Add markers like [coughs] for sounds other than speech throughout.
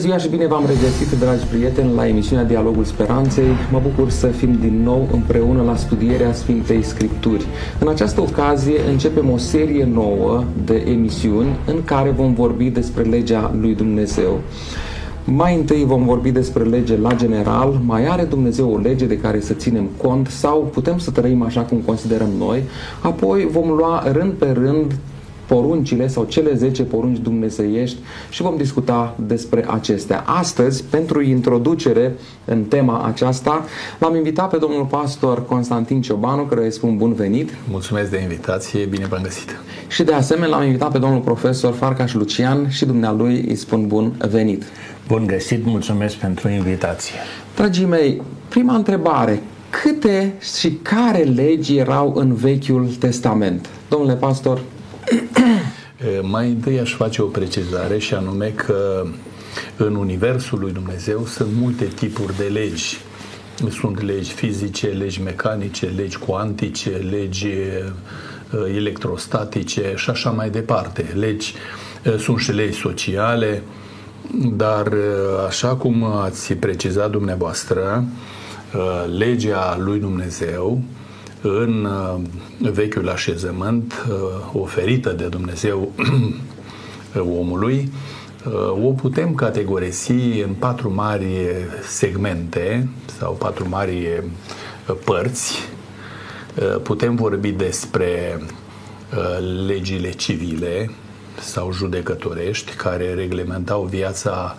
Bună ziua și bine v-am regăsit, dragi prieteni, la emisiunea Dialogul Speranței. Mă bucur să fim din nou împreună la studierea Sfintei Scripturi. În această ocazie începem o serie nouă de emisiuni în care vom vorbi despre legea lui Dumnezeu. Mai întâi vom vorbi despre lege la general, mai are Dumnezeu o lege de care să ținem cont sau putem să trăim așa cum considerăm noi, apoi vom lua rând pe rând poruncile sau cele 10 porunci dumnezeiești și vom discuta despre acestea. Astăzi, pentru introducere în tema aceasta, l-am invitat pe domnul pastor Constantin Ciobanu, care îi spun bun venit. Mulțumesc de invitație, bine v-am găsit. Și de asemenea l-am invitat pe domnul profesor Farcaș Lucian și dumnealui îi spun bun venit. Bun găsit, mulțumesc pentru invitație. Dragii mei, prima întrebare, câte și care legi erau în Vechiul Testament? Domnule pastor, Mai întâi aș face o precizare și anume că în Universul lui Dumnezeu sunt multe tipuri de legi. Sunt legi fizice, legi mecanice, legi cuantice, legi electrostatice și așa mai departe. Legi, sunt și legi sociale, dar așa cum ați precizat dumneavoastră, legea lui Dumnezeu în uh, vechiul așezământ uh, oferită de Dumnezeu [clears throat] omului, uh, o putem categorisi în patru mari segmente sau patru mari părți. Putem vorbi despre legile civile sau judecătorești care reglementau viața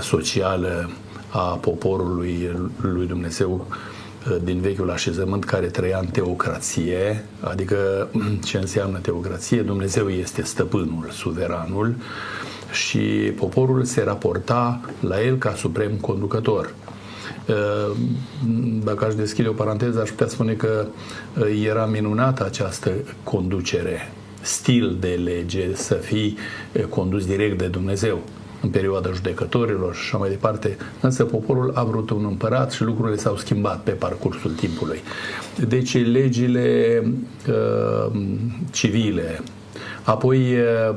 socială a poporului lui Dumnezeu din vechiul așezământ care trăia în teocrație, adică ce înseamnă teocrație? Dumnezeu este stăpânul, suveranul și poporul se raporta la el ca suprem conducător. Dacă aș deschide o paranteză, aș putea spune că era minunată această conducere, stil de lege, să fii condus direct de Dumnezeu în perioada judecătorilor și așa mai departe, însă poporul a vrut un împărat și lucrurile s-au schimbat pe parcursul timpului. Deci legile uh, civile, Apoi, uh,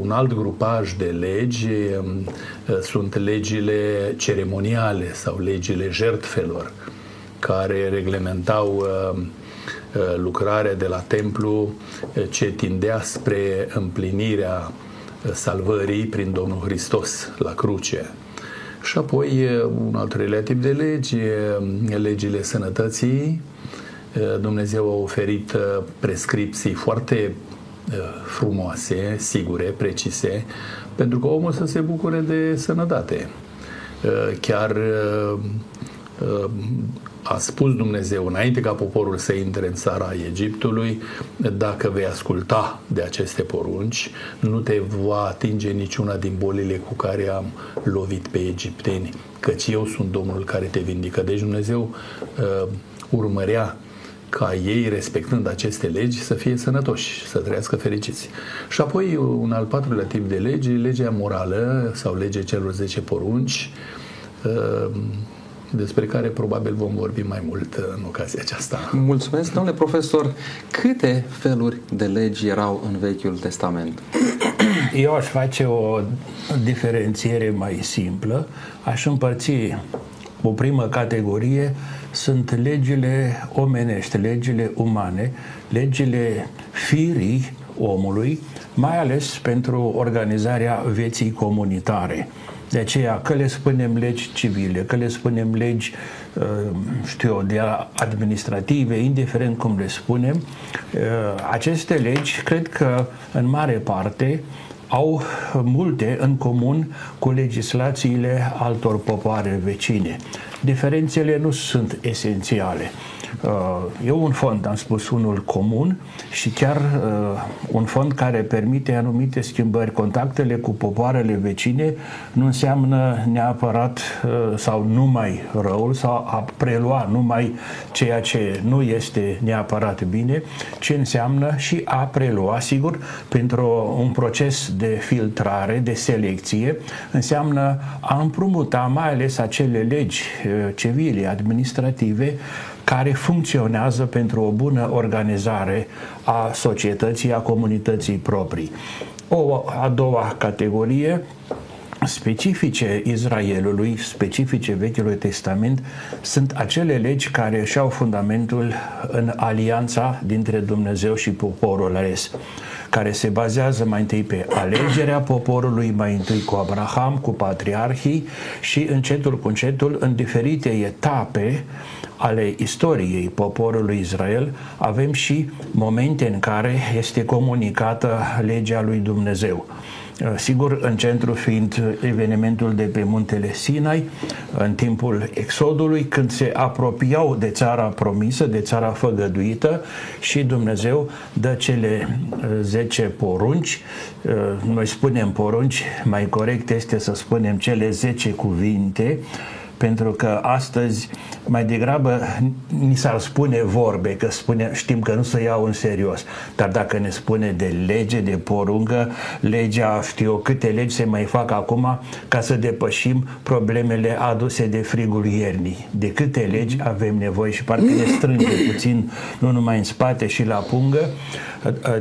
un alt grupaj de legi uh, sunt legile ceremoniale sau legile jertfelor, care reglementau uh, lucrarea de la templu ce tindea spre împlinirea salvării prin Domnul Hristos la cruce. Și apoi un al treilea tip de legi, legile sănătății. Dumnezeu a oferit prescripții foarte frumoase, sigure, precise, pentru că omul să se bucure de sănătate. Chiar a spus Dumnezeu înainte ca poporul să intre în țara Egiptului, dacă vei asculta de aceste porunci, nu te va atinge niciuna din bolile cu care am lovit pe egipteni, căci eu sunt Domnul care te vindică. Deci Dumnezeu uh, urmărea ca ei, respectând aceste legi, să fie sănătoși, să trăiască fericiți. Și apoi un al patrulea tip de lege, legea morală sau legea celor 10 porunci, uh, despre care probabil vom vorbi mai mult în ocazia aceasta. Mulțumesc, domnule profesor. Câte feluri de legi erau în Vechiul Testament? Eu aș face o diferențiere mai simplă. Aș împărți o primă categorie sunt legile omenești, legile umane, legile firii omului, mai ales pentru organizarea vieții comunitare. De aceea că le spunem legi civile, că le spunem legi, uh, știu eu, de administrative, indiferent cum le spunem, uh, aceste legi cred că în mare parte au multe în comun cu legislațiile altor popoare vecine. Diferențele nu sunt esențiale. Uh, e un fond, am spus, unul comun și chiar uh, un fond care permite anumite schimbări. Contactele cu popoarele vecine nu înseamnă neapărat uh, sau numai răul sau a prelua numai ceea ce nu este neapărat bine, ci înseamnă și a prelua, sigur, pentru un proces de filtrare, de selecție, înseamnă a împrumuta mai ales acele legi civile, administrative, care funcționează pentru o bună organizare a societății, a comunității proprii. O a doua categorie specifice Israelului, specifice Vechiului Testament, sunt acele legi care și-au fundamentul în alianța dintre Dumnezeu și poporul ales care se bazează mai întâi pe alegerea poporului, mai întâi cu Abraham, cu patriarhii și încetul cu încetul, în diferite etape ale istoriei poporului Israel, avem și momente în care este comunicată legea lui Dumnezeu. Uh, sigur, în centru fiind evenimentul de pe muntele Sinai, în timpul Exodului, când se apropiau de țara promisă, de țara făgăduită și Dumnezeu dă cele 10 uh, porunci. Uh, noi spunem porunci, mai corect este să spunem cele 10 cuvinte, pentru că astăzi mai degrabă ni s-ar spune vorbe, că spune, știm că nu se iau în serios, dar dacă ne spune de lege, de porungă, legea, știu eu, câte legi se mai fac acum ca să depășim problemele aduse de frigul iernii. De câte legi avem nevoie și parcă ne strânge [clears throat] puțin, nu numai în spate și la pungă,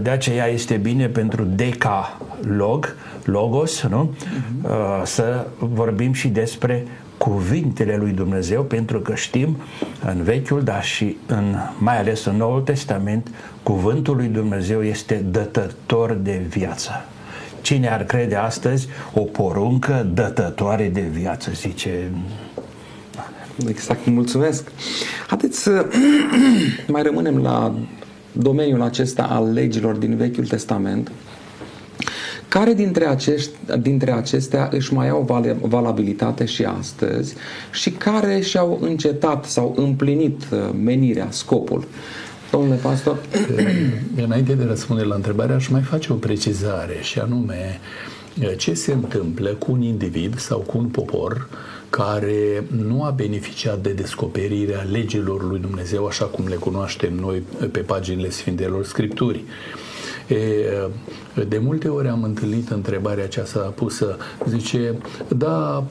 de aceea este bine pentru decalog, logos, nu? Mhm. Să vorbim și despre cuvintele lui Dumnezeu, pentru că știm în Vechiul, dar și în, mai ales în Noul Testament, cuvântul lui Dumnezeu este dătător de viață. Cine ar crede astăzi o poruncă dătătoare de viață, zice Exact, mulțumesc. Haideți să [clears throat] mai rămânem la domeniul acesta al legilor din Vechiul Testament. Care dintre, acești, dintre acestea își mai au valabilitate și astăzi și care și-au încetat sau împlinit uh, menirea, scopul? Domnule pastor? Înainte de răspunde la întrebare, aș mai face o precizare și anume uh, ce se întâmplă cu un individ sau cu un popor care nu a beneficiat de descoperirea legilor lui Dumnezeu așa cum le cunoaștem noi pe paginile Sfintelor Scripturii. E, de multe ori am întâlnit întrebarea aceasta pusă, zice, da,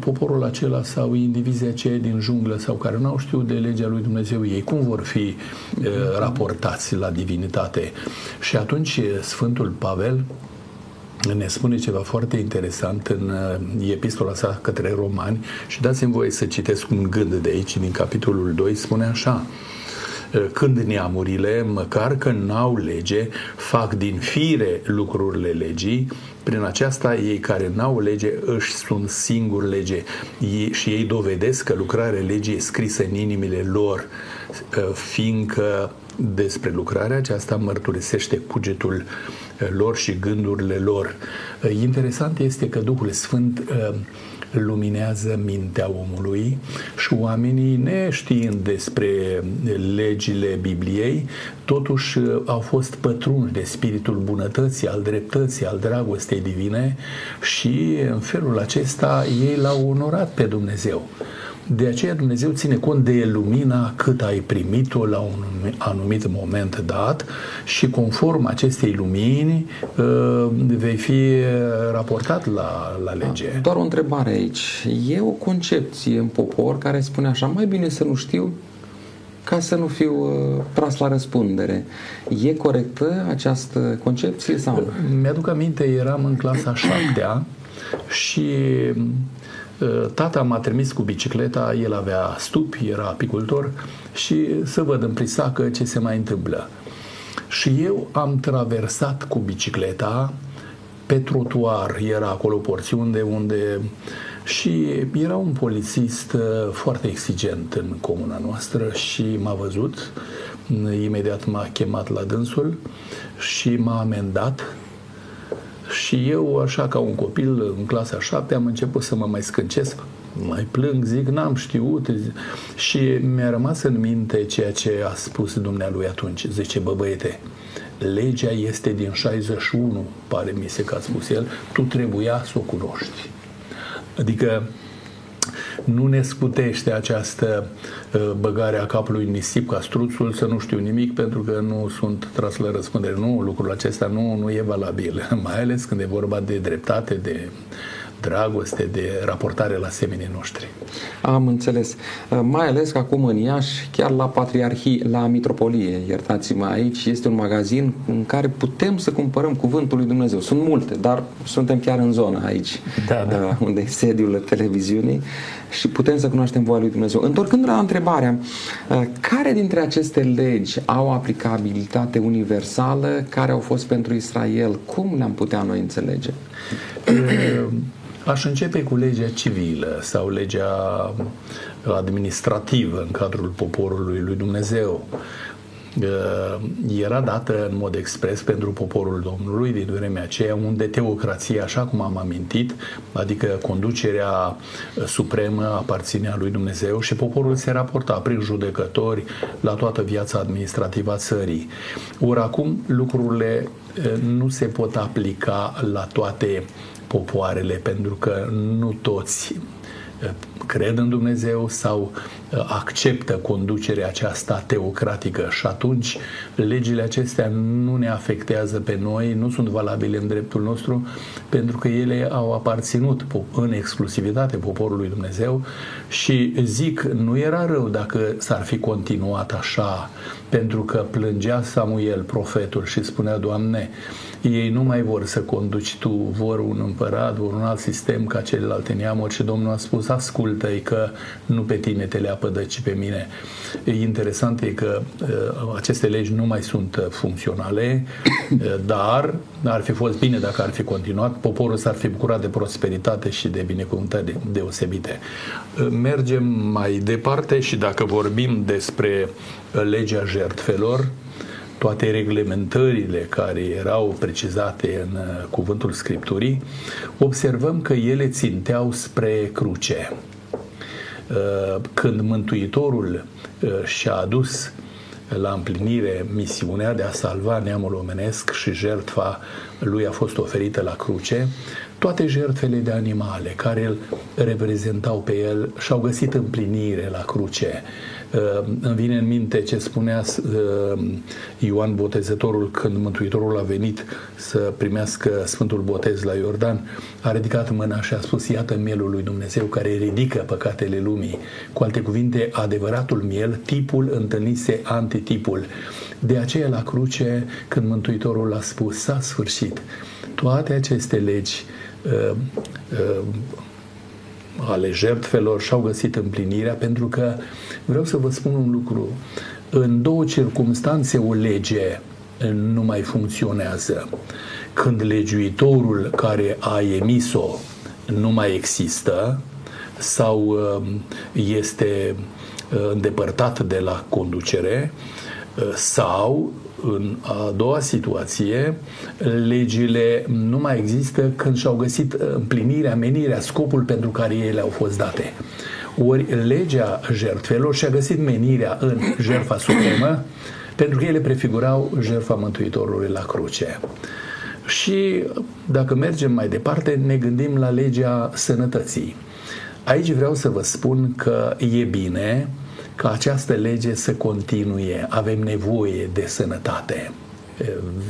poporul acela sau indivizii aceia din junglă sau care nu au știut de legea lui Dumnezeu, ei cum vor fi e, raportați la divinitate? Și atunci Sfântul Pavel ne spune ceva foarte interesant în epistola sa către romani și dați-mi voie să citesc un gând de aici, din capitolul 2, spune așa, când neamurile, măcar că n-au lege, fac din fire lucrurile legii, prin aceasta ei care n-au lege își sunt singur lege ei, și ei dovedesc că lucrarea legii e scrisă în inimile lor, ă, fiindcă despre lucrarea aceasta mărturisește cugetul ă, lor și gândurile lor. Ă, interesant este că Duhul Sfânt luminează mintea omului și oamenii, neștiind despre legile Bibliei, totuși uh, au fost pătrunși de spiritul bunătății, al dreptății, al dragostei divine și în felul acesta ei l-au onorat pe Dumnezeu. De aceea Dumnezeu ține cont de lumina cât ai primit-o la un anumit moment dat și conform acestei lumini uh, vei fi raportat la, la lege. Doar o întrebare aici. E o concepție în popor care spune așa, mai bine să nu știu ca să nu fiu uh, tras la răspundere. E corectă această concepție sau nu? Mi-aduc aminte, eram în clasa șaptea și Uh, tata m-a trimis cu bicicleta, el avea stupi, era apicultor și să văd în prisacă ce se mai întâmplă. Și eu am traversat cu bicicleta pe trotuar, era acolo porțiune unde și era un polițist uh, foarte exigent în comuna noastră și m-a văzut, imediat m-a chemat la dânsul și m-a amendat și eu, așa ca un copil în clasa 7, am început să mă mai scâncesc, mai plâng, zic, n-am știut. Și mi-a rămas în minte ceea ce a spus dumnealui atunci. Zice, bă băiete, legea este din 61, pare mi se că a spus el, tu trebuia să o cunoști. Adică nu ne scutește această uh, băgare a capului în nisip ca struțul să nu știu nimic pentru că nu sunt tras la răspundere. Nu, lucrul acesta nu, nu e valabil, [laughs] mai ales când e vorba de dreptate, de dragoste, de raportare la semenii noștri. Am înțeles. Uh, mai ales că acum în Iași, chiar la Patriarhie, la Mitropolie, iertați-mă aici, este un magazin în care putem să cumpărăm Cuvântul lui Dumnezeu. Sunt multe, dar suntem chiar în zona aici, da, da. Uh, unde e sediul televiziunii și putem să cunoaștem voia lui Dumnezeu. Întorcând la întrebarea, uh, care dintre aceste legi au aplicabilitate universală, care au fost pentru Israel? Cum le-am putea noi înțelege? Aș începe cu legea civilă sau legea administrativă în cadrul poporului lui Dumnezeu. Era dată în mod expres pentru poporul Domnului din vremea aceea, unde teocrația, așa cum am amintit, adică conducerea supremă aparținea lui Dumnezeu și poporul se raporta prin judecători la toată viața administrativă a țării. Ori acum lucrurile nu se pot aplica la toate popoarele, pentru că nu toți uh, cred în Dumnezeu sau uh, acceptă conducerea aceasta teocratică. Și atunci legile acestea nu ne afectează pe noi, nu sunt valabile în dreptul nostru pentru că ele au aparținut în exclusivitate poporului Dumnezeu și zic, nu era rău dacă s-ar fi continuat așa pentru că plângea Samuel, profetul, și spunea, Doamne, ei nu mai vor să conduci tu, vor un împărat, vor un alt sistem ca celelalte neamuri și Domnul a spus, ascultă-i că nu pe tine te leapădă, ci pe mine. E interesant e că uh, aceste legi nu mai sunt uh, funcționale, uh, dar ar fi fost bine dacă ar fi continuat, poporul s-ar fi bucurat de prosperitate și de binecuvântări deosebite. Mergem mai departe și dacă vorbim despre legea jertfelor, toate reglementările care erau precizate în uh, cuvântul Scripturii, observăm că ele ținteau spre cruce. Uh, când Mântuitorul uh, și-a adus la împlinire misiunea de a salva neamul omenesc și jertfa lui a fost oferită la cruce, toate jertfele de animale care îl reprezentau pe el și-au găsit împlinire la cruce Uh, îmi vine în minte ce spunea uh, Ioan Botezătorul când Mântuitorul a venit să primească Sfântul Botez la Iordan, a ridicat mâna și a spus, iată mielul lui Dumnezeu care ridică păcatele lumii. Cu alte cuvinte, adevăratul miel, tipul întâlnise antitipul. De aceea la cruce, când Mântuitorul a spus, s-a sfârșit, toate aceste legi uh, uh, ale jertfelor și-au găsit împlinirea, pentru că vreau să vă spun un lucru. În două circunstanțe o lege nu mai funcționează. Când legiuitorul care a emis-o nu mai există sau um, este uh, îndepărtat de la conducere uh, sau în a doua situație, legile nu mai există când și-au găsit împlinirea, menirea, scopul pentru care ele au fost date. Ori legea jertfelor și-a găsit menirea în jertfa supremă, pentru că ele prefigurau jertfa Mântuitorului la cruce. Și dacă mergem mai departe, ne gândim la legea sănătății. Aici vreau să vă spun că e bine ca această lege să continue. Avem nevoie de sănătate.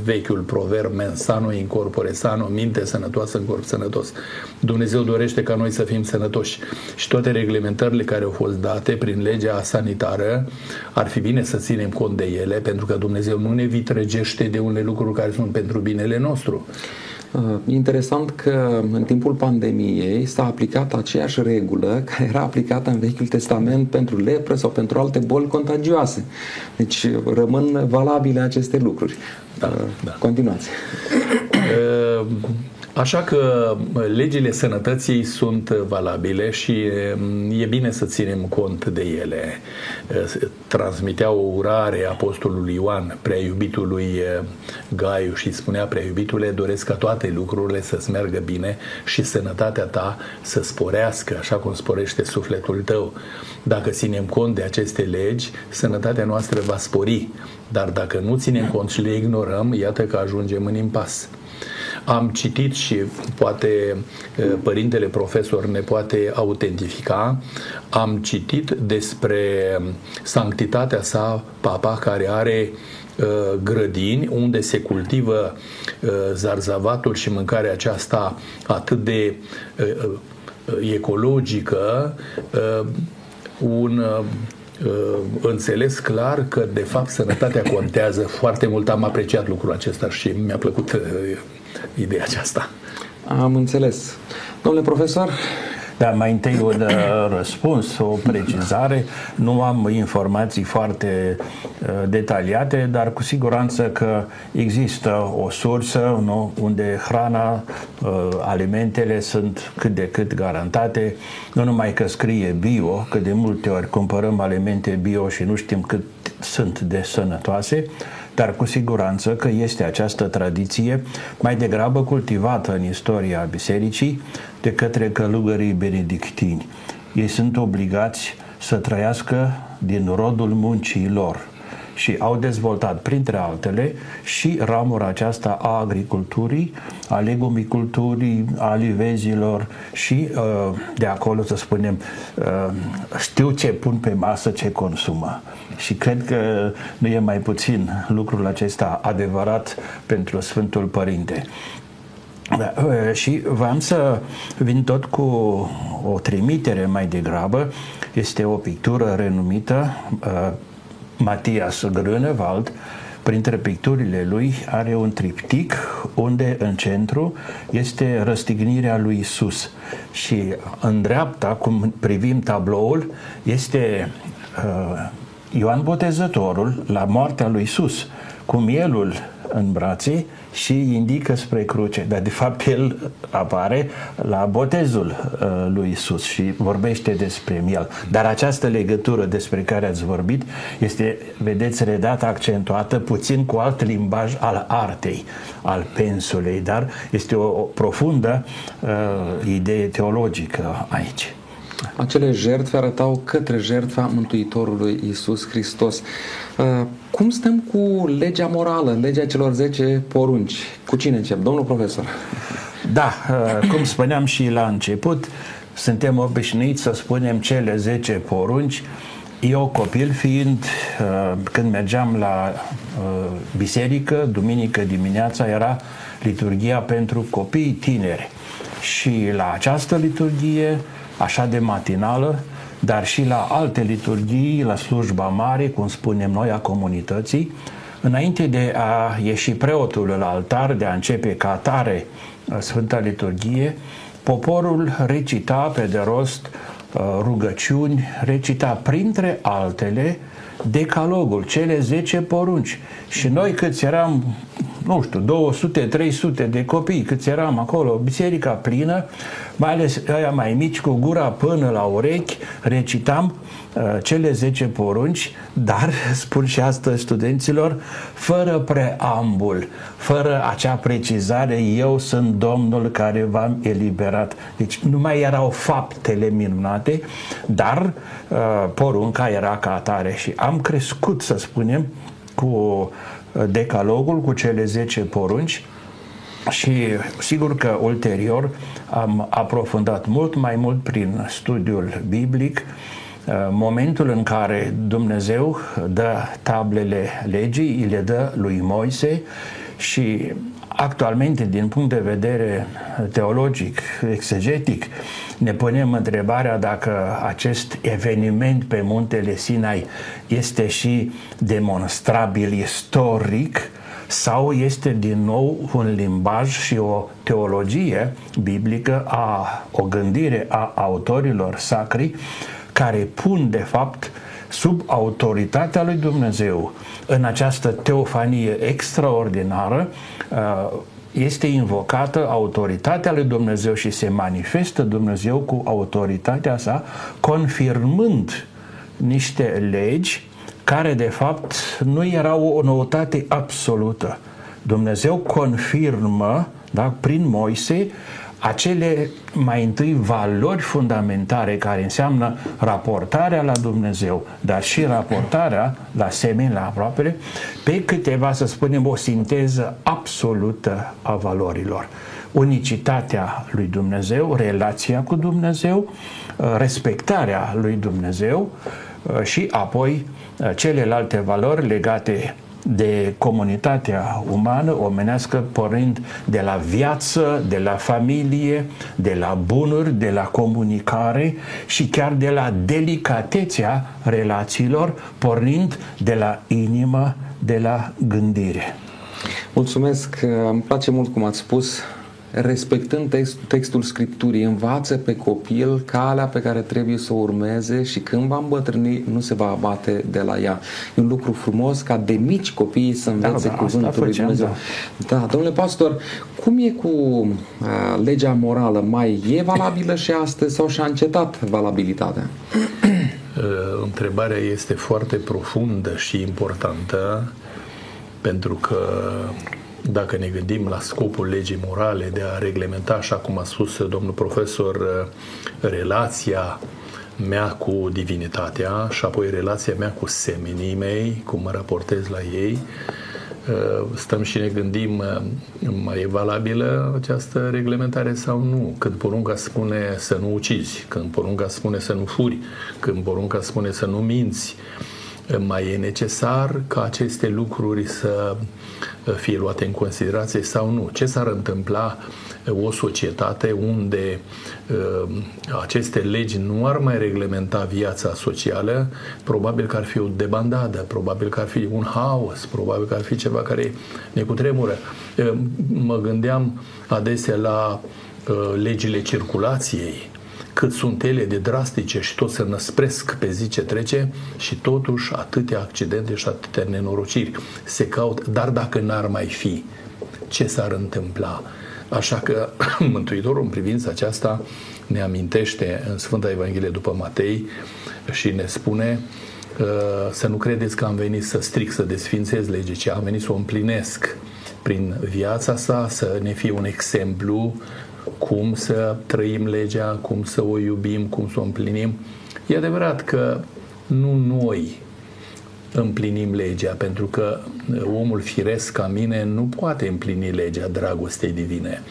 Vechiul proverb, mensano incorpore sano, minte sănătoasă în corp sănătos. Dumnezeu dorește ca noi să fim sănătoși și toate reglementările care au fost date prin legea sanitară ar fi bine să ținem cont de ele, pentru că Dumnezeu nu ne vitregește de unele lucruri care sunt pentru binele nostru. Uh, interesant că în timpul pandemiei s-a aplicat aceeași regulă care era aplicată în Vechiul Testament pentru lepră sau pentru alte boli contagioase. Deci rămân valabile aceste lucruri. Da, uh, da. Continuați. Uh, Așa că legile sănătății sunt valabile și mm, e bine să ținem cont de ele. Transmitea o urare apostolului Ioan, prea iubitului Gaiu și spunea prea iubitule, doresc ca toate lucrurile să-ți meargă bine și sănătatea ta să sporească, așa cum sporește sufletul tău. Dacă ținem cont de aceste legi, sănătatea noastră va spori, dar dacă nu ținem cont și le ignorăm, iată că ajungem în impas. Am citit și poate părintele profesor ne poate autentifica, am citit despre sanctitatea sa, papa, care are grădini unde se cultivă zarzavatul și mâncarea aceasta atât de ecologică, un înțeles clar că de fapt sănătatea contează foarte mult. Am apreciat lucrul acesta și mi-a plăcut ideea aceasta. Am înțeles. Domnule profesor, da, mai întâi un uh, răspuns, o precizare. Nu am informații foarte uh, detaliate, dar cu siguranță că există o sursă nu, unde hrana, uh, alimentele sunt cât de cât garantate. Nu numai că scrie bio, că de multe ori cumpărăm alimente bio și nu știm cât sunt de sănătoase, dar cu siguranță că este această tradiție mai degrabă cultivată în istoria bisericii de către călugării benedictini. Ei sunt obligați să trăiască din rodul muncii lor și au dezvoltat, printre altele, și ramura aceasta a agriculturii, a legumiculturii, a livezilor și uh, de acolo, să spunem, uh, știu ce pun pe masă, ce consumă. Și cred că nu e mai puțin lucrul acesta adevărat pentru Sfântul Părinte. Da, uh, și v-am să vin tot cu o trimitere mai degrabă. Este o pictură renumită Matias Grönewald, printre picturile lui, are un triptic unde în centru este răstignirea lui Isus și în dreapta, cum privim tabloul, este uh, Ioan Botezătorul la moartea lui Isus, cu mielul în brațe și indică spre cruce, dar de fapt el apare la botezul uh, lui Isus și vorbește despre miel. Dar această legătură despre care ați vorbit este, vedeți, redată, accentuată puțin cu alt limbaj al artei, al pensulei, dar este o, o profundă uh, idee teologică aici. Acele jertfe arătau către jertfa Mântuitorului Isus Hristos. Uh, cum stăm cu legea morală, legea celor 10 porunci? Cu cine încep? Domnul profesor. Da, uh, cum spuneam și la început, suntem obișnuiți să spunem cele 10 porunci. Eu, copil fiind, uh, când mergeam la biserică, duminică dimineața, era liturgia pentru copii tineri. Și la această liturgie, așa de matinală, dar și la alte liturghii, la slujba mare, cum spunem noi, a comunității, înainte de a ieși preotul la altar, de a începe ca atare uh, Sfânta Liturghie, poporul recita pe de rost uh, rugăciuni, recita printre altele decalogul, cele 10 porunci. Și noi câți eram, nu știu, 200-300 de copii, câți eram acolo, biserica plină, mai ales aia mai mici, cu gura până la urechi, recitam uh, cele 10 porunci, dar, [laughs] spun și astăzi studenților, fără preambul, fără acea precizare, eu sunt Domnul care v-am eliberat. Deci nu mai erau faptele minunate, dar uh, porunca era ca atare și am crescut, să spunem, cu uh, decalogul, cu cele 10 porunci, și sigur că ulterior am aprofundat mult mai mult prin studiul biblic uh, momentul în care Dumnezeu dă tablele legii, îi le dă lui Moise și actualmente, din punct de vedere teologic, exegetic, ne punem întrebarea dacă acest eveniment pe muntele Sinai este și demonstrabil istoric sau este din nou un limbaj și o teologie biblică, a, o gândire a autorilor sacri care pun de fapt sub autoritatea lui Dumnezeu în această teofanie extraordinară uh, este invocată autoritatea lui Dumnezeu și se manifestă Dumnezeu cu autoritatea sa, confirmând niște legi care de fapt nu era o noutate absolută. Dumnezeu confirmă da, prin Moise acele mai întâi valori fundamentare care înseamnă raportarea la Dumnezeu, dar și raportarea la semeni, la aproapele, pe câteva, să spunem, o sinteză absolută a valorilor. Unicitatea lui Dumnezeu, relația cu Dumnezeu, respectarea lui Dumnezeu și apoi Uh, celelalte valori legate de comunitatea umană omenească pornind de la viață, de la familie, de la bunuri, de la comunicare și chiar de la delicatețea relațiilor, pornind de la inimă, de la gândire. Mulțumesc, îmi place mult cum ați spus respectând text, textul Scripturii, învață pe copil calea pe care trebuie să o urmeze și când va îmbătrâni, nu se va abate de la ea. E un lucru frumos ca de mici copii să da, învețe da, da, cuvântul lui Dumnezeu. Da. da, domnule pastor, cum e cu uh, legea morală? Mai e valabilă și astăzi sau și-a încetat valabilitatea? Uh, întrebarea este foarte profundă și importantă pentru că dacă ne gândim la scopul legii morale de a reglementa, așa cum a spus domnul profesor, relația mea cu divinitatea și apoi relația mea cu semenii mei, cum mă raportez la ei, stăm și ne gândim, mai e valabilă această reglementare sau nu? Când porunca spune să nu ucizi, când porunca spune să nu furi, când porunca spune să nu minți, mai e necesar ca aceste lucruri să fie luate în considerație sau nu. Ce s-ar întâmpla o societate unde uh, aceste legi nu ar mai reglementa viața socială, probabil că ar fi o debandadă, probabil că ar fi un haos, probabil că ar fi ceva care ne cutremură. Uh, mă gândeam adesea la uh, legile circulației, cât sunt ele de drastice și tot se năspresc pe zi ce trece și totuși atâtea accidente și atâtea nenorociri se caut, dar dacă n-ar mai fi, ce s-ar întâmpla? Așa că [clears throat] Mântuitorul în privința aceasta ne amintește în Sfânta Evanghelie după Matei și ne spune uh, să nu credeți că am venit să stric, să desfințez lege, ci am venit să o împlinesc prin viața sa, să ne fie un exemplu cum să trăim legea, cum să o iubim, cum să o împlinim. E adevărat că nu noi împlinim legea, pentru că omul firesc ca mine nu poate împlini legea dragostei divine.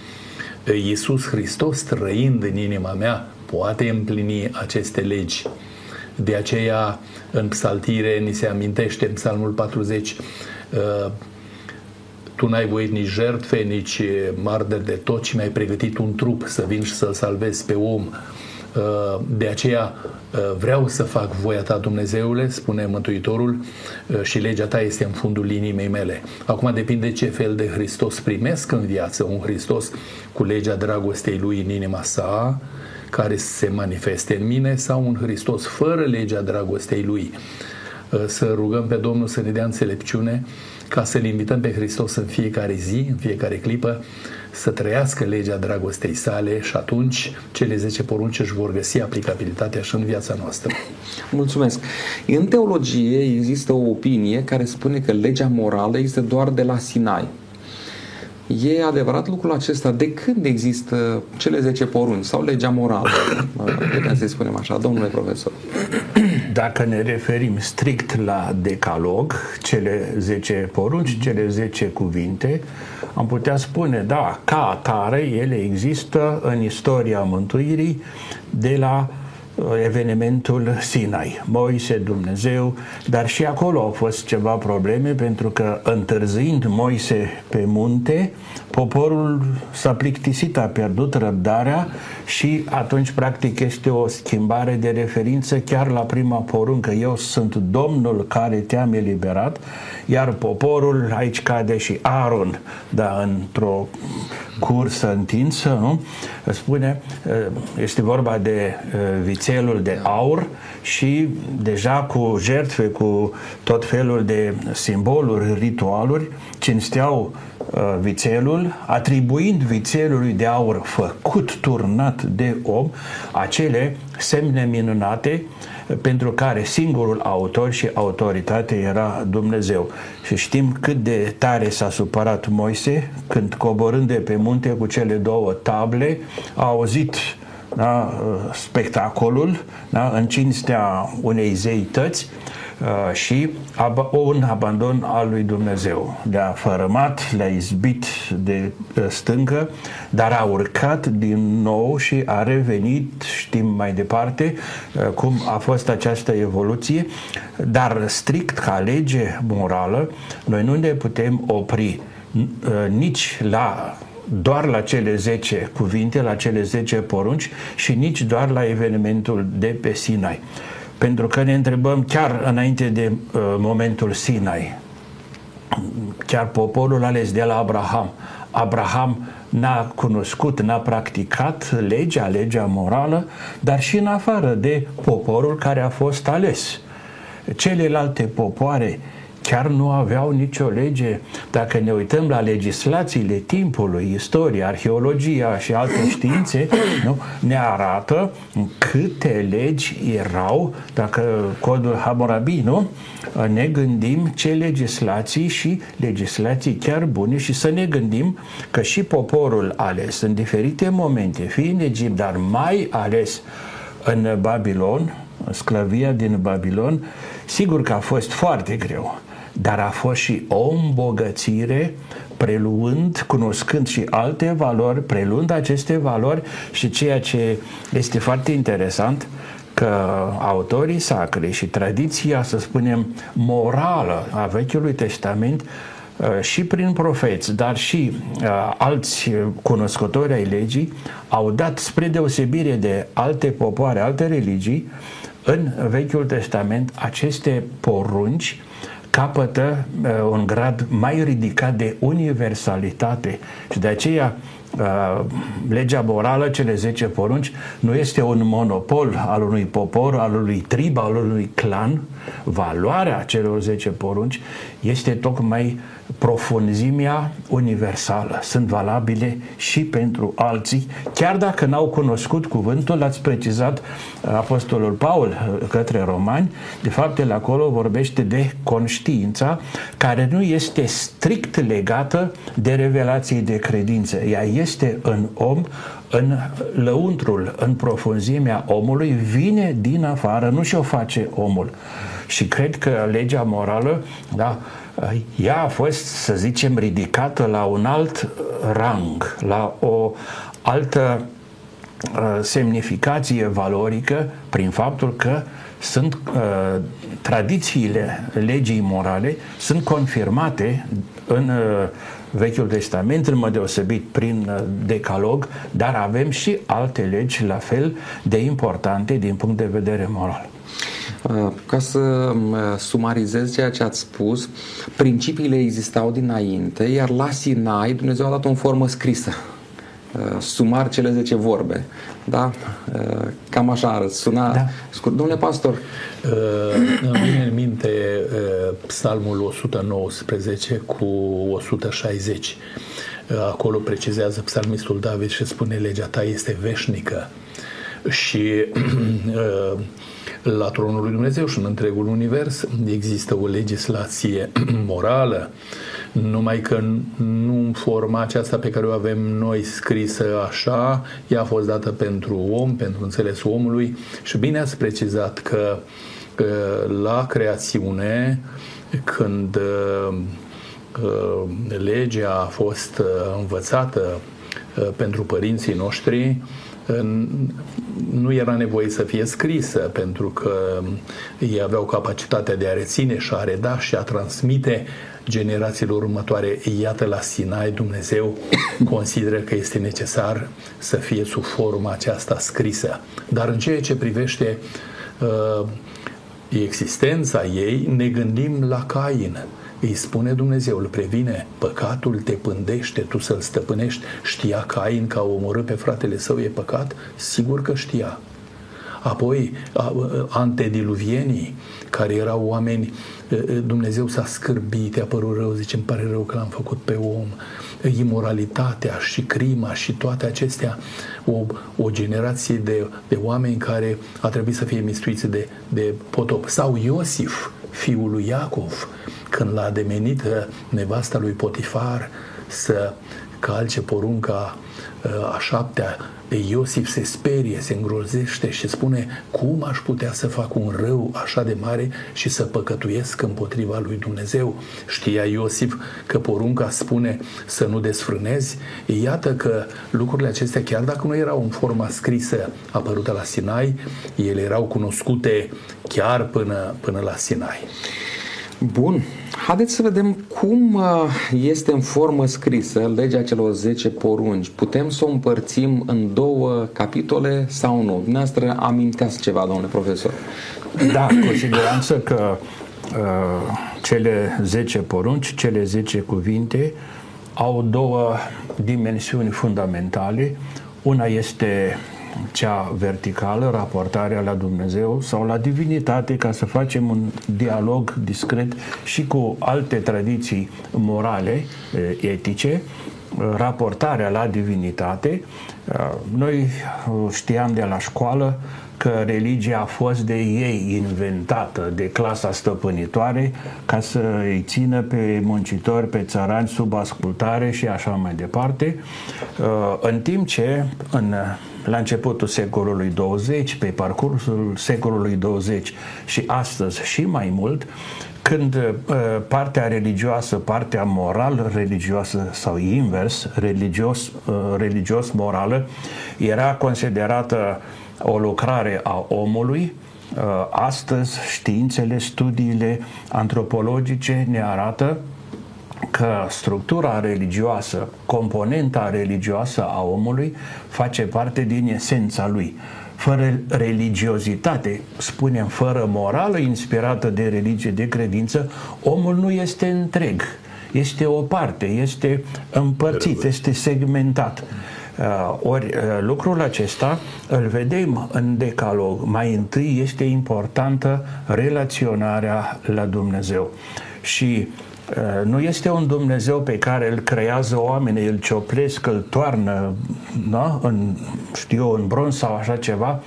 Iisus Hristos, trăind în inima mea, poate împlini aceste legi. De aceea, în psaltire, ni se amintește în psalmul 40, tu n-ai voit nici jertfe, nici marder de tot, ci mi-ai pregătit un trup să vin și să-l salvezi pe om. Uh, de aceea uh, vreau să fac voia ta, Dumnezeule, spune Mântuitorul, uh, și legea ta este în fundul inimii mele. Acum depinde ce fel de Hristos primesc în viață, un Hristos cu legea dragostei lui în inima sa, care se manifeste în mine, sau un Hristos fără legea dragostei lui. Să rugăm pe Domnul să ne dea înțelepciune ca să-L invităm pe Hristos în fiecare zi, în fiecare clipă, să trăiască legea dragostei sale și atunci cele 10 porunci își vor găsi aplicabilitatea și în viața noastră. Mulțumesc. În teologie există o opinie care spune că legea morală este doar de la Sinai. E adevărat lucrul acesta? De când există cele 10 porunci sau legea morală? Putem să spunem așa, domnule profesor. Dacă ne referim strict la decalog, cele 10 porunci, cele 10 cuvinte, am putea spune, da, ca atare, ele există în istoria mântuirii de la uh, evenimentul Sinai, Moise, Dumnezeu, dar și acolo au fost ceva probleme pentru că întârziind Moise pe munte, poporul s-a plictisit, a pierdut răbdarea și atunci practic este o schimbare de referință chiar la prima poruncă. Eu sunt Domnul care te-am eliberat, iar poporul, aici cade și Aaron, da, într-o cursă întinsă, nu? Spune, este vorba de vițelul de aur și deja cu jertfe, cu tot felul de simboluri, ritualuri, cinsteau Uh, vițelul, atribuind vițelului de aur făcut turnat de om acele semne minunate pentru care singurul autor și autoritate era Dumnezeu. Și știm cât de tare s-a supărat Moise când coborând de pe munte cu cele două table a auzit da, uh, spectacolul da, în cinstea unei zeități uh, și un abandon al lui Dumnezeu. Le-a fărămat, le-a izbit de uh, stâncă, dar a urcat din nou și a revenit, știm mai departe cum a fost această evoluție, dar strict ca lege morală, noi nu ne putem opri nici la doar la cele 10 cuvinte, la cele 10 porunci și nici doar la evenimentul de pe Sinai. Pentru că ne întrebăm chiar înainte de uh, momentul Sinai, chiar poporul ales de la Abraham, Abraham n-a cunoscut, n-a practicat legea, legea morală, dar și în afară de poporul care a fost ales. Celelalte popoare chiar nu aveau nicio lege. Dacă ne uităm la legislațiile timpului, istoria, arheologia și alte științe, nu, ne arată câte legi erau, dacă codul Hammurabi, nu? Ne gândim ce legislații și legislații chiar bune și să ne gândim că și poporul ales în diferite momente, fie în Egipt, dar mai ales în Babilon, sclavia din Babilon, sigur că a fost foarte greu dar a fost și o îmbogățire preluând, cunoscând și alte valori, preluând aceste valori și ceea ce este foarte interesant, că autorii sacri și tradiția, să spunem, morală a Vechiului Testament uh, și prin profeți, dar și uh, alți cunoscători ai legii au dat spre deosebire de alte popoare, alte religii, în Vechiul Testament aceste porunci capătă uh, un grad mai ridicat de universalitate și de aceea uh, legea morală, cele 10 porunci, nu este un monopol al unui popor, al unui trib, al unui clan. Valoarea celor 10 porunci este tocmai profunzimea universală. Sunt valabile și pentru alții, chiar dacă n-au cunoscut cuvântul, l-ați precizat uh, Apostolul Paul uh, către romani, de fapt el acolo vorbește de conștiința care nu este strict legată de revelații de credință. Ea este în om, în lăuntrul, în profunzimea omului, vine din afară, nu și-o face omul. Și cred că legea morală, da, ea a fost, să zicem, ridicată la un alt rang, la o altă uh, semnificație valorică prin faptul că sunt uh, tradițiile legii morale sunt confirmate în uh, Vechiul Testament, în mod deosebit prin uh, decalog, dar avem și alte legi la fel de importante din punct de vedere moral. Uh, ca să uh, sumarizez ceea ce ați spus, principiile existau dinainte, iar la Sinai Dumnezeu a dat o formă scrisă. Uh, sumar cele 10 vorbe. Da? Cam așa ar suna da. scurt. Domnule pastor. Îmi vine în minte psalmul 119 cu 160. Acolo precizează psalmistul David și spune legea ta este veșnică și [clears throat] la tronul lui Dumnezeu și în întregul univers există o legislație [clears throat] morală, numai că nu în forma aceasta pe care o avem noi scrisă așa, ea a fost dată pentru om, pentru înțelesul omului și bine ați precizat că, că la creațiune, când uh, legea a fost uh, învățată uh, pentru părinții noștri, nu era nevoie să fie scrisă, pentru că ei aveau capacitatea de a reține și a reda și a transmite generațiilor următoare. Iată, la Sinai Dumnezeu consideră că este necesar să fie sub forma aceasta scrisă. Dar în ceea ce privește uh, existența ei, ne gândim la Cain îi spune Dumnezeu, îl previne, păcatul te pândește, tu să-l stăpânești. Știa Cain că a omorât pe fratele său e păcat? Sigur că știa. Apoi, antediluvienii, care erau oameni, Dumnezeu s-a scârbit, a părut rău, zice, îmi pare rău că l-am făcut pe om. Imoralitatea și crima și toate acestea, o, o generație de, de oameni care a trebuit să fie mistuiți de, de potop. Sau Iosif, fiul lui Iacov, când l-a demenit nevasta lui Potifar să calce porunca a șaptea, Iosif se sperie, se îngrozește și spune cum aș putea să fac un rău așa de mare și să păcătuiesc împotriva lui Dumnezeu. Știa Iosif că porunca spune să nu desfrânezi. Iată că lucrurile acestea, chiar dacă nu erau în forma scrisă apărută la Sinai, ele erau cunoscute chiar până, până la Sinai. Bun. Haideți să vedem cum uh, este în formă scrisă legea celor 10 porunci. Putem să o împărțim în două capitole sau nu? Dumneavoastră aminteați ceva, domnule profesor. Da, cu siguranță că uh, cele 10 porunci, cele 10 cuvinte au două dimensiuni fundamentale. Una este cea verticală, raportarea la Dumnezeu sau la divinitate ca să facem un dialog discret și cu alte tradiții morale, etice, raportarea la divinitate. Noi știam de la școală că religia a fost de ei inventată, de clasa stăpânitoare, ca să îi țină pe muncitori, pe țărani sub ascultare și așa mai departe, în timp ce în la începutul secolului 20, pe parcursul secolului 20 și astăzi și mai mult, când uh, partea religioasă, partea moral religioasă sau invers, religios, uh, religios morală, era considerată o lucrare a omului, uh, astăzi științele, studiile antropologice ne arată că structura religioasă, componenta religioasă a omului face parte din esența lui. Fără religiozitate, spunem, fără morală inspirată de religie, de credință, omul nu este întreg. Este o parte, este împărțit, este segmentat. Uh, ori uh, lucrul acesta îl vedem în decalog. Mai întâi este importantă relaționarea la Dumnezeu. Și Uh, nu este un Dumnezeu pe care îl creează oamenii, îl cioplesc, îl toarnă da? în, știu în bronz sau așa ceva.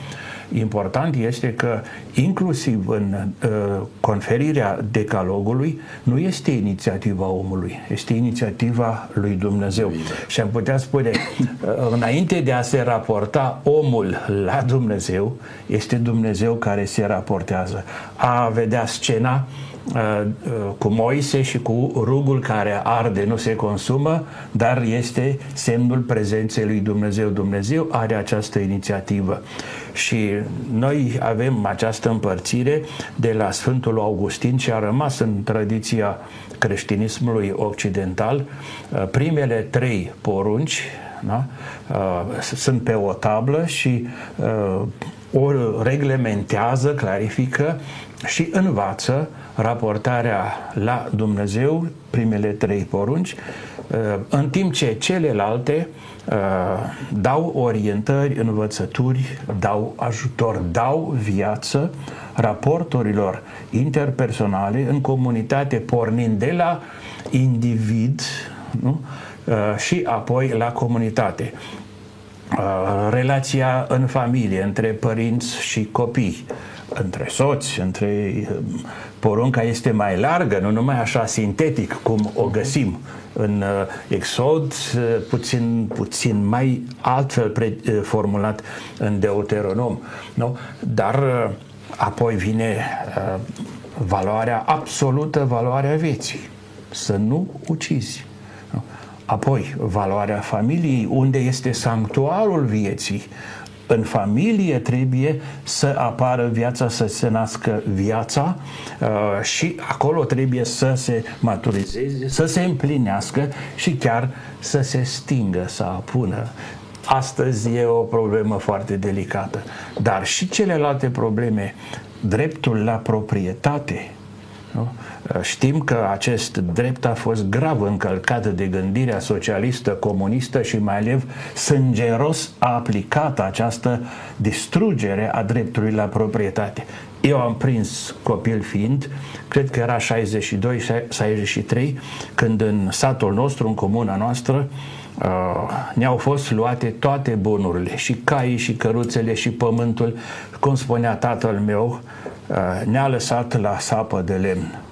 Important este că inclusiv în uh, conferirea decalogului nu este inițiativa omului, este inițiativa lui Dumnezeu. Bine. Și am putea spune, uh, înainte de a se raporta omul la Dumnezeu, este Dumnezeu care se raportează. A vedea scena Uh, uh, cu Moise și cu rugul care arde, nu se consumă, dar este semnul prezenței lui Dumnezeu. Dumnezeu are această inițiativă. Și noi avem această împărțire de la Sfântul Augustin și a rămas în tradiția creștinismului occidental. Uh, primele trei porunci da? sunt pe o tablă și o reglementează, clarifică și învață raportarea la Dumnezeu, primele trei porunci, uh, în timp ce celelalte uh, dau orientări, învățături, dau ajutor, dau viață raporturilor interpersonale în comunitate, pornind de la individ nu? Uh, și apoi la comunitate. Relația în familie, între părinți și copii, între soți, între porunca este mai largă, nu numai așa sintetic cum o găsim în uh, Exod, uh, puțin, puțin mai altfel pre, uh, formulat în Deuteronom. Nu? Dar apoi vine valoarea absolută, valoarea vieții. Să nu ucizi. Apoi, valoarea familiei, unde este sanctuarul vieții, în familie trebuie să apară viața, să se nască viața uh, și acolo trebuie să se maturizeze, să se împlinească și chiar să se stingă, să apună. Astăzi e o problemă foarte delicată, dar și celelalte probleme, dreptul la proprietate, nu? Știm că acest drept a fost grav încălcat de gândirea socialistă, comunistă și mai alev sângeros a aplicat această distrugere a dreptului la proprietate. Eu am prins copil fiind, cred că era 62-63, când în satul nostru, în comuna noastră, uh, ne-au fost luate toate bunurile, și caii, și căruțele, și pământul, cum spunea tatăl meu, uh, ne-a lăsat la sapă de lemn.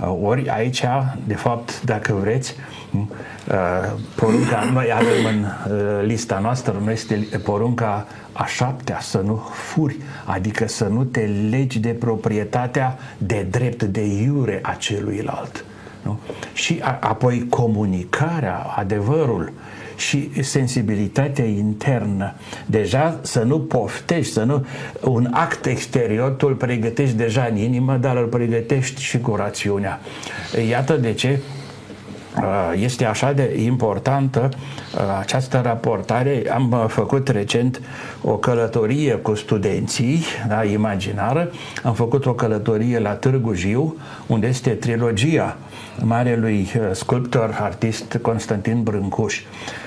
Uh, ori aici, de fapt, dacă vreți, Uh, porunca, [laughs] noi avem în uh, lista noastră, nu este porunca a șaptea, să nu furi, adică să nu te legi de proprietatea de drept de iure a celuilalt. Nu? Și a, apoi comunicarea, adevărul și sensibilitatea internă. Deja să nu poftești, să nu... Un act exterior tu îl pregătești deja în inimă, dar îl pregătești și cu rațiunea. Iată de ce Uh, este așa de importantă uh, această raportare. Am uh, făcut recent o călătorie cu studenții, da, imaginară. Am făcut o călătorie la Târgu Jiu, unde este trilogia marelui sculptor, artist Constantin Brâncuș.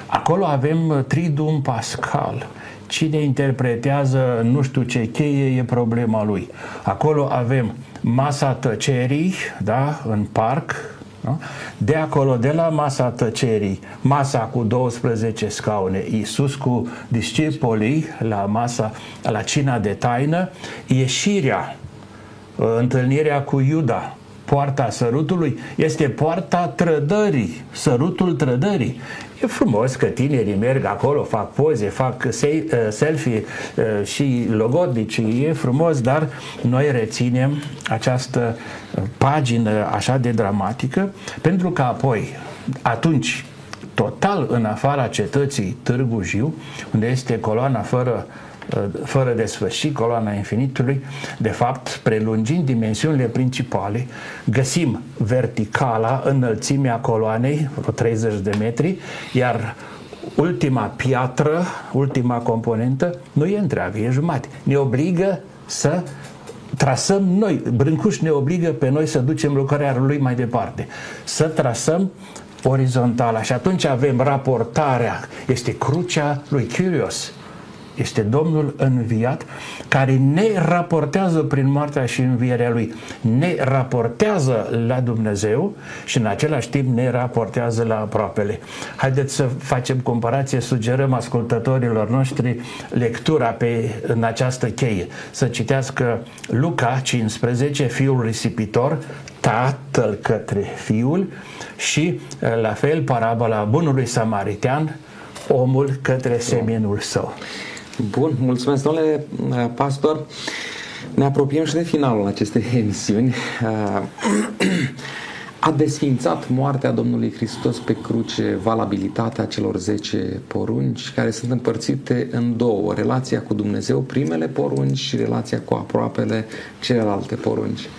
Acolo avem Tridum Pascal. Cine interpretează nu știu ce cheie e problema lui. Acolo avem masa tăcerii, da, în parc, da? De acolo, de la masa tăcerii, masa cu 12 scaune, Iisus cu discipolii la masa, la cina de taină, ieșirea, întâlnirea cu Iuda, poarta sărutului, este poarta trădării, sărutul trădării. E frumos că tinerii merg acolo, fac poze, fac uh, selfie uh, și logodnici, e frumos, dar noi reținem această uh, pagină așa de dramatică pentru că apoi, atunci, total în afara cetății Târgu Jiu, unde este coloana fără Uh, fără de sfârșit, coloana infinitului, de fapt, prelungind dimensiunile principale, găsim verticala, înălțimea coloanei, vreo 30 de metri, iar ultima piatră, ultima componentă, nu e întreagă, e jumate. Ne obligă să trasăm noi, Brâncuș ne obligă pe noi să ducem lucrarea lui mai departe, să trasăm orizontală și atunci avem raportarea, este crucea lui Curios, este Domnul înviat care ne raportează prin moartea și învierea Lui. Ne raportează la Dumnezeu și în același timp ne raportează la aproapele. Haideți să facem comparație, sugerăm ascultătorilor noștri lectura pe, în această cheie. Să citească Luca 15, fiul risipitor, tatăl către fiul și la fel parabola bunului samaritean, omul către seminul său. Bun, mulțumesc, domnule uh, pastor. Ne apropiem și de finalul acestei [laughs] emisiuni. Uh, [clears throat] a desfințat moartea Domnului Hristos pe cruce valabilitatea celor 10 porunci care sunt împărțite în două, relația cu Dumnezeu, primele porunci și relația cu aproapele, celelalte porunci.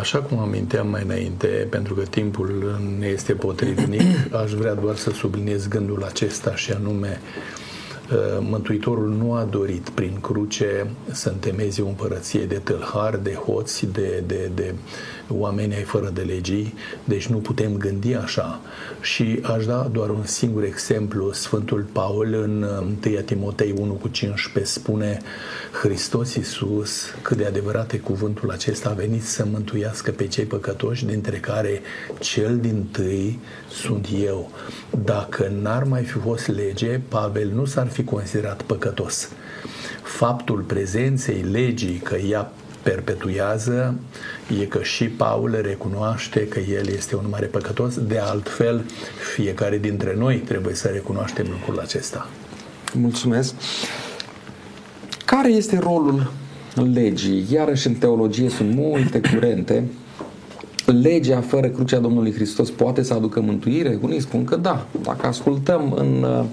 Așa cum aminteam mai înainte, pentru că timpul ne este potrivnic, [clears throat] aș vrea doar să subliniez gândul acesta și anume Uh, Mântuitorul nu a dorit prin cruce să întemeze o împărăție de tâlhari, de hoți, de, de, de oameni ai fără de legii, deci nu putem gândi așa. Și aș da doar un singur exemplu. Sfântul Paul în 1 Timotei 1 cu 15 spune Hristos Iisus, cât de adevărat e cuvântul acesta, a venit să mântuiască pe cei păcătoși, dintre care cel din tâi sunt eu. Dacă n-ar mai fi fost lege, Pavel nu s-ar fi considerat păcătos. Faptul prezenței legii că ea perpetuează e că și Paul recunoaște că el este un mare păcătos, de altfel fiecare dintre noi trebuie să recunoaștem lucrul acesta. Mulțumesc. Care este rolul legii? Iarăși în teologie sunt multe curente. Legea fără crucea Domnului Hristos poate să aducă mântuire? Unii spun că da. Dacă ascultăm în uh,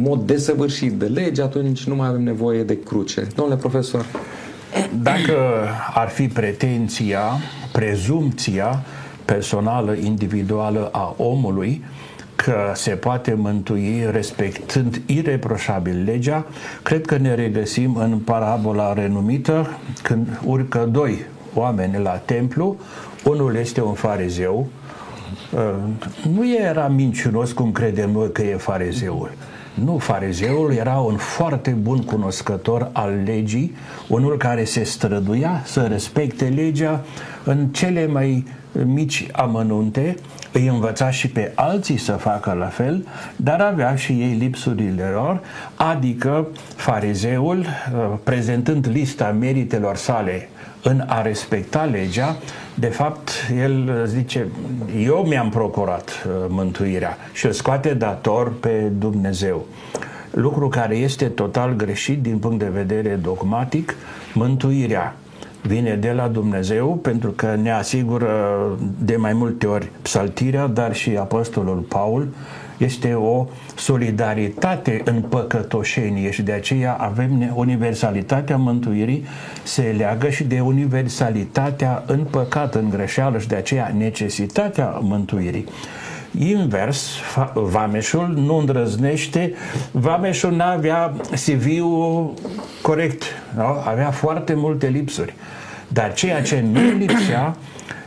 mod desăvârșit de lege, atunci nu mai avem nevoie de cruce. Domnule profesor, dacă ar fi pretenția, prezumția personală, individuală a omului, că se poate mântui respectând ireproșabil legea, cred că ne regăsim în parabola renumită când urcă doi oameni la templu, unul este un farizeu, nu era minciunos cum credem noi că e farizeul. Nu, farizeul era un foarte bun cunoscător al legii, unul care se străduia să respecte legea în cele mai mici amănunte, îi învăța și pe alții să facă la fel, dar avea și ei lipsurile lor, adică farizeul, prezentând lista meritelor sale în a respecta legea, De fapt, el zice, eu mi-am procurat uh, mântuirea și îl scoate dator pe Dumnezeu. Lucru care este total greșit din punct de vedere dogmatic, mântuirea vine de la Dumnezeu pentru că ne asigură de mai multe ori psaltirea, dar și Apostolul Paul este o solidaritate în păcătoșenie și de aceea avem universalitatea mântuirii se leagă și de universalitatea în păcat, în greșeală și de aceea necesitatea mântuirii. Invers, Vameșul nu îndrăznește, Vameșul nu avea CV-ul corect, nu? avea foarte multe lipsuri. Dar ceea ce nu [coughs] lipsea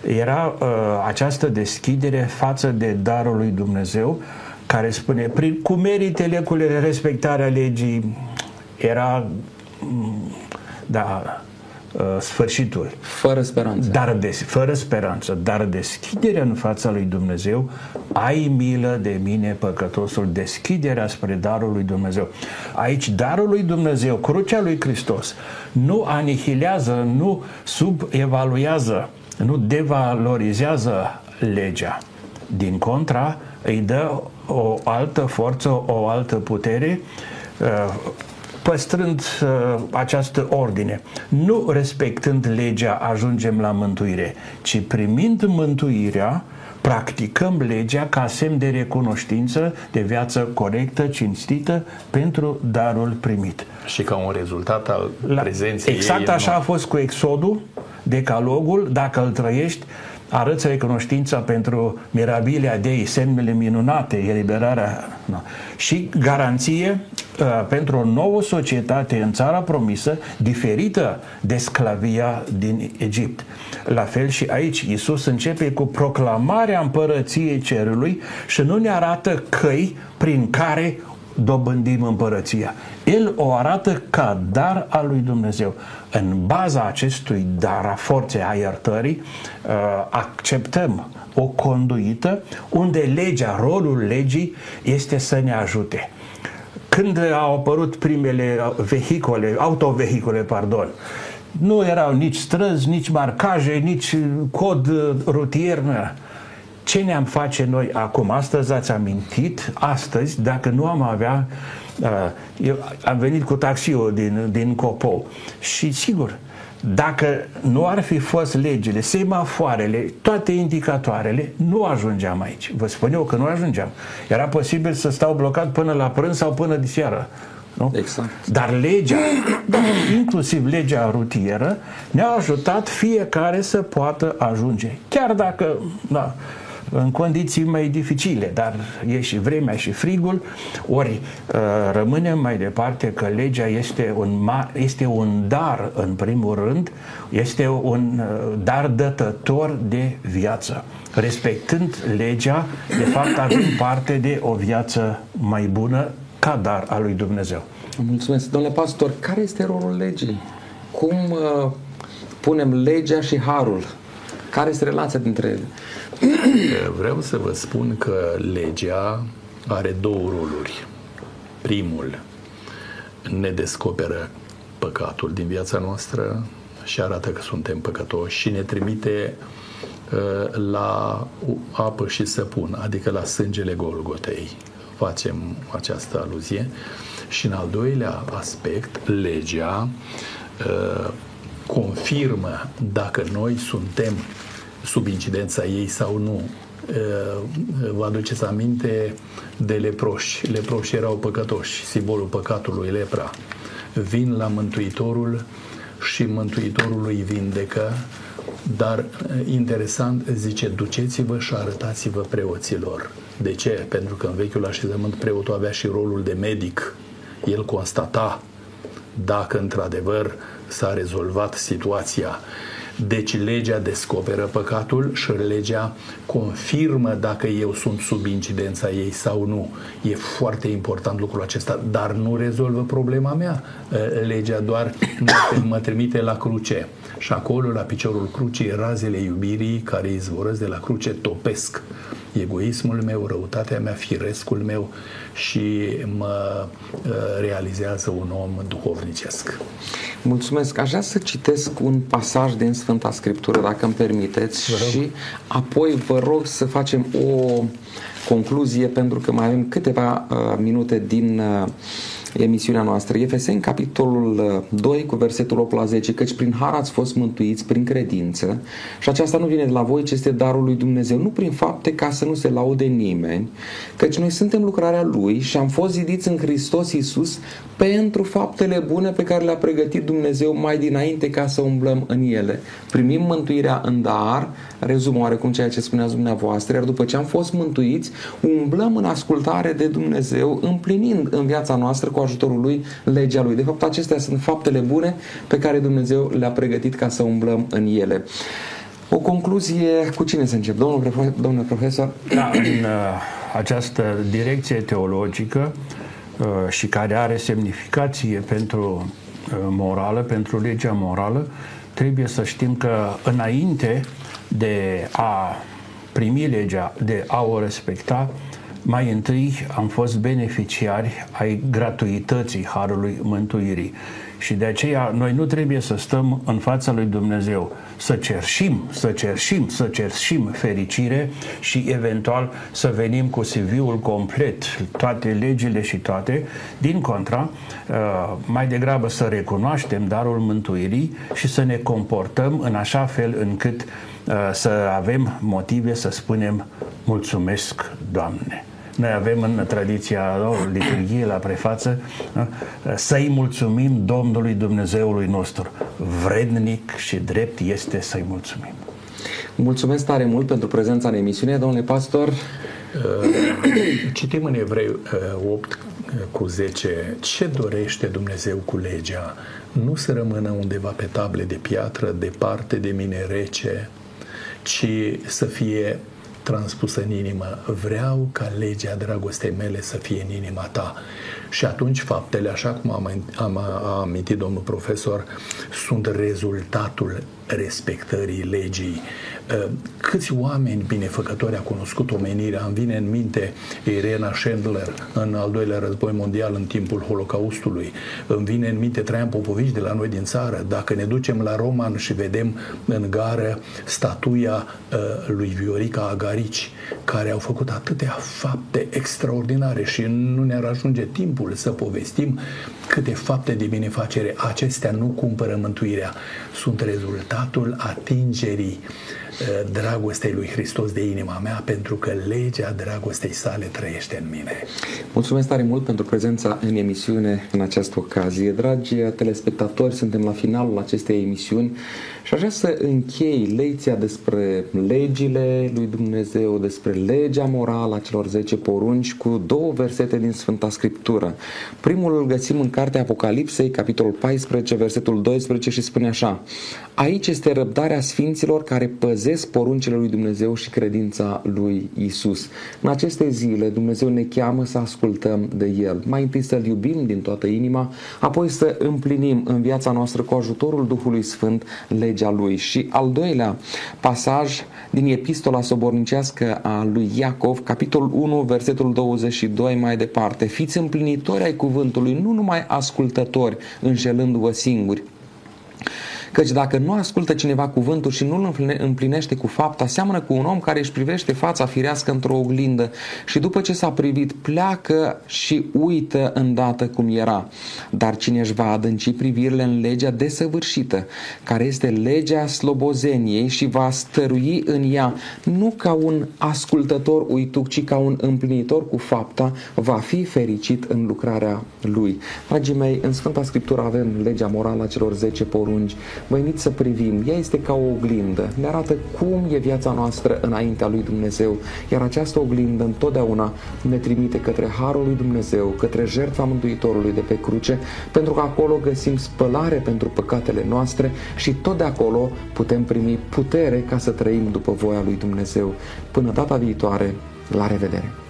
era uh, această deschidere față de darul lui Dumnezeu, care spune, prin, cu meritele, cu respectarea legii, era, mm, da, uh, sfârșitul. Fără speranță. Dar de, fără speranță, dar deschiderea în fața lui Dumnezeu, ai milă de mine, păcătosul, deschiderea spre darul lui Dumnezeu. Aici, darul lui Dumnezeu, crucea lui Hristos, nu anihilează, nu subevaluează, nu devalorizează legea. Din contra, îi dă o altă forță, o altă putere, uh, păstrând uh, această ordine. Nu respectând legea ajungem la mântuire, ci primind mântuirea, practicăm legea ca semn de recunoștință de viață corectă, cinstită pentru darul primit. Și ca un rezultat al la, prezenței Exact ei așa a fost cu Exodul, decalogul, dacă îl trăiești, arăți recunoștința pentru mirabilia Dei, semnele minunate, eliberarea no. și garanție uh, pentru o nouă societate în țara promisă, diferită de sclavia din Egipt. La fel și aici, Isus începe cu proclamarea împărăției cerului și nu ne arată căi prin care dobândim împărăția. El o arată ca dar al lui Dumnezeu. În baza acestui dar a forței a iertării, uh, acceptăm o conduită unde legea, rolul legii este să ne ajute. Când au apărut primele vehicole, autovehicule, pardon, nu erau nici străzi, nici marcaje, nici cod rutier, nu era ce ne-am face noi acum? Astăzi ați amintit, astăzi, dacă nu am avea uh, eu am venit cu taxiul din, din Copou și sigur, dacă nu ar fi fost legile, semafoarele, toate indicatoarele, nu ajungeam aici. Vă spun eu că nu ajungeam. Era posibil să stau blocat până la prânz sau până de seară. Nu? Exact. Dar legea, inclusiv legea rutieră, ne-a ajutat fiecare să poată ajunge. Chiar dacă, da, în condiții mai dificile, dar e și vremea și frigul, ori uh, rămânem mai departe că legea este un, este un dar în primul rând, este un uh, dar dătător de viață. Respectând legea, de fapt avem parte de o viață mai bună ca dar al lui Dumnezeu. Mulțumesc. Domnule pastor, care este rolul legii? Cum uh, punem legea și harul? Care este relația dintre ele? Vreau să vă spun că legea are două roluri. Primul, ne descoperă păcatul din viața noastră și arată că suntem păcătoși și ne trimite uh, la apă și săpun, adică la sângele Golgotei. Facem această aluzie. Și în al doilea aspect, legea uh, confirmă dacă noi suntem sub incidența ei sau nu. Vă aduceți aminte de leproși. Leproși erau păcătoși, simbolul păcatului lepra. Vin la Mântuitorul și Mântuitorul îi vindecă, dar interesant zice, duceți-vă și arătați-vă preoților. De ce? Pentru că în vechiul așezământ preotul avea și rolul de medic. El constata dacă într-adevăr s-a rezolvat situația deci legea descoperă păcatul și legea confirmă dacă eu sunt sub incidența ei sau nu. E foarte important lucrul acesta, dar nu rezolvă problema mea. Legea doar [coughs] mă trimite la cruce și acolo, la piciorul crucii, razele iubirii care izvorăsc de la cruce topesc. Egoismul meu, răutatea mea, firescul meu și mă uh, realizează un om duhovnicesc. Mulțumesc. Aș vrea să citesc un pasaj din Sfânta Scriptură, dacă îmi permiteți, și apoi vă rog să facem o concluzie, pentru că mai avem câteva uh, minute din uh, emisiunea noastră. Efeseni, capitolul 2, uh, cu versetul 8 la 10, căci prin har ați fost mântuiți prin credință și aceasta nu vine de la voi, ci este darul lui Dumnezeu, nu prin fapte ca să nu se laude nimeni, căci noi suntem lucrarea lui și am fost zidiți în Hristos Iisus pentru faptele bune pe care le-a pregătit Dumnezeu mai dinainte ca să umblăm în ele. Primim mântuirea în dar, rezum oarecum ceea ce spuneați dumneavoastră, iar după ce am fost mântuiți, umblăm în ascultare de Dumnezeu, împlinind în viața noastră cu ajutorul Lui legea Lui. De fapt, acestea sunt faptele bune pe care Dumnezeu le-a pregătit ca să umblăm în ele. O concluzie, cu cine să încep? Domnul, profesor? Domnul profesor? Da, în uh, această direcție teologică uh, și care are semnificație pentru uh, morală, pentru legea morală, trebuie să știm că înainte de a primi legea, de a o respecta, mai întâi am fost beneficiari ai gratuității Harului Mântuirii. Și de aceea noi nu trebuie să stăm în fața lui Dumnezeu să cerșim, să cerșim, să cerșim fericire și eventual să venim cu CV-ul complet, toate legile și toate. Din contra, uh, mai degrabă să recunoaștem darul mântuirii și să ne comportăm în așa fel încât uh, să avem motive să spunem mulțumesc, Doamne. Noi avem în tradiția liturghiei la prefață să-i mulțumim Domnului Dumnezeului nostru. Vrednic și drept este să-i mulțumim. Mulțumesc tare mult pentru prezența în emisiune, domnule pastor. Uh, citim în Evrei 8 uh, cu 10 ce dorește Dumnezeu cu legea? Nu să rămână undeva pe table de piatră, departe de mine rece, ci să fie transpusă în inimă. Vreau ca legea dragostei mele să fie în inima ta. Și atunci faptele, așa cum am, am, am amintit domnul profesor, sunt rezultatul respectării legii. Uh, câți oameni binefăcători a cunoscut omenirea? Îmi vine în minte Irena Schindler în al doilea război mondial în timpul Holocaustului. Îmi vine în minte Traian Popovici de la noi din țară. Dacă ne ducem la Roman și vedem în gară statuia uh, lui Viorica Agarici, care au făcut atâtea fapte extraordinare și nu ne-ar ajunge timpul să povestim câte fapte de binefacere acestea nu cumpără mântuirea. Sunt rezultatul atingerii uh, dragostei lui Hristos de inima mea, pentru că legea dragostei sale trăiește în mine. Mulțumesc tare mult pentru prezența în emisiune în această ocazie. Dragi telespectatori, suntem la finalul acestei emisiuni și aș vrea să închei lecția despre legile lui Dumnezeu, despre legea morală a celor 10 porunci cu două versete din Sfânta Scriptură. Primul îl găsim în Cartea Apocalipsei, capitolul 14, versetul 12 și spune așa Aici este răbdarea sfinților care păzesc poruncile lui Dumnezeu și credința lui Isus. În aceste zile Dumnezeu ne cheamă să ascultăm de El. Mai întâi să-L iubim din toată inima, apoi să împlinim în viața noastră cu ajutorul Duhului Sfânt legea legea lui. Și al doilea pasaj din epistola sobornicească a lui Iacov, capitolul 1, versetul 22 mai departe. Fiți împlinitori ai cuvântului, nu numai ascultători, înșelându-vă singuri. Căci dacă nu ascultă cineva cuvântul și nu îl împlinește cu fapta, seamănă cu un om care își privește fața firească într-o oglindă și după ce s-a privit pleacă și uită îndată cum era. Dar cine își va adânci privirile în legea desăvârșită, care este legea slobozeniei și va stărui în ea, nu ca un ascultător uituc, ci ca un împlinitor cu fapta, va fi fericit în lucrarea lui. Dragii mei, în Sfânta Scriptură avem legea morală a celor 10 porunci vă invit să privim. Ea este ca o oglindă. Ne arată cum e viața noastră înaintea lui Dumnezeu. Iar această oglindă întotdeauna ne trimite către Harul lui Dumnezeu, către jertfa Mântuitorului de pe cruce, pentru că acolo găsim spălare pentru păcatele noastre și tot de acolo putem primi putere ca să trăim după voia lui Dumnezeu. Până data viitoare, la revedere!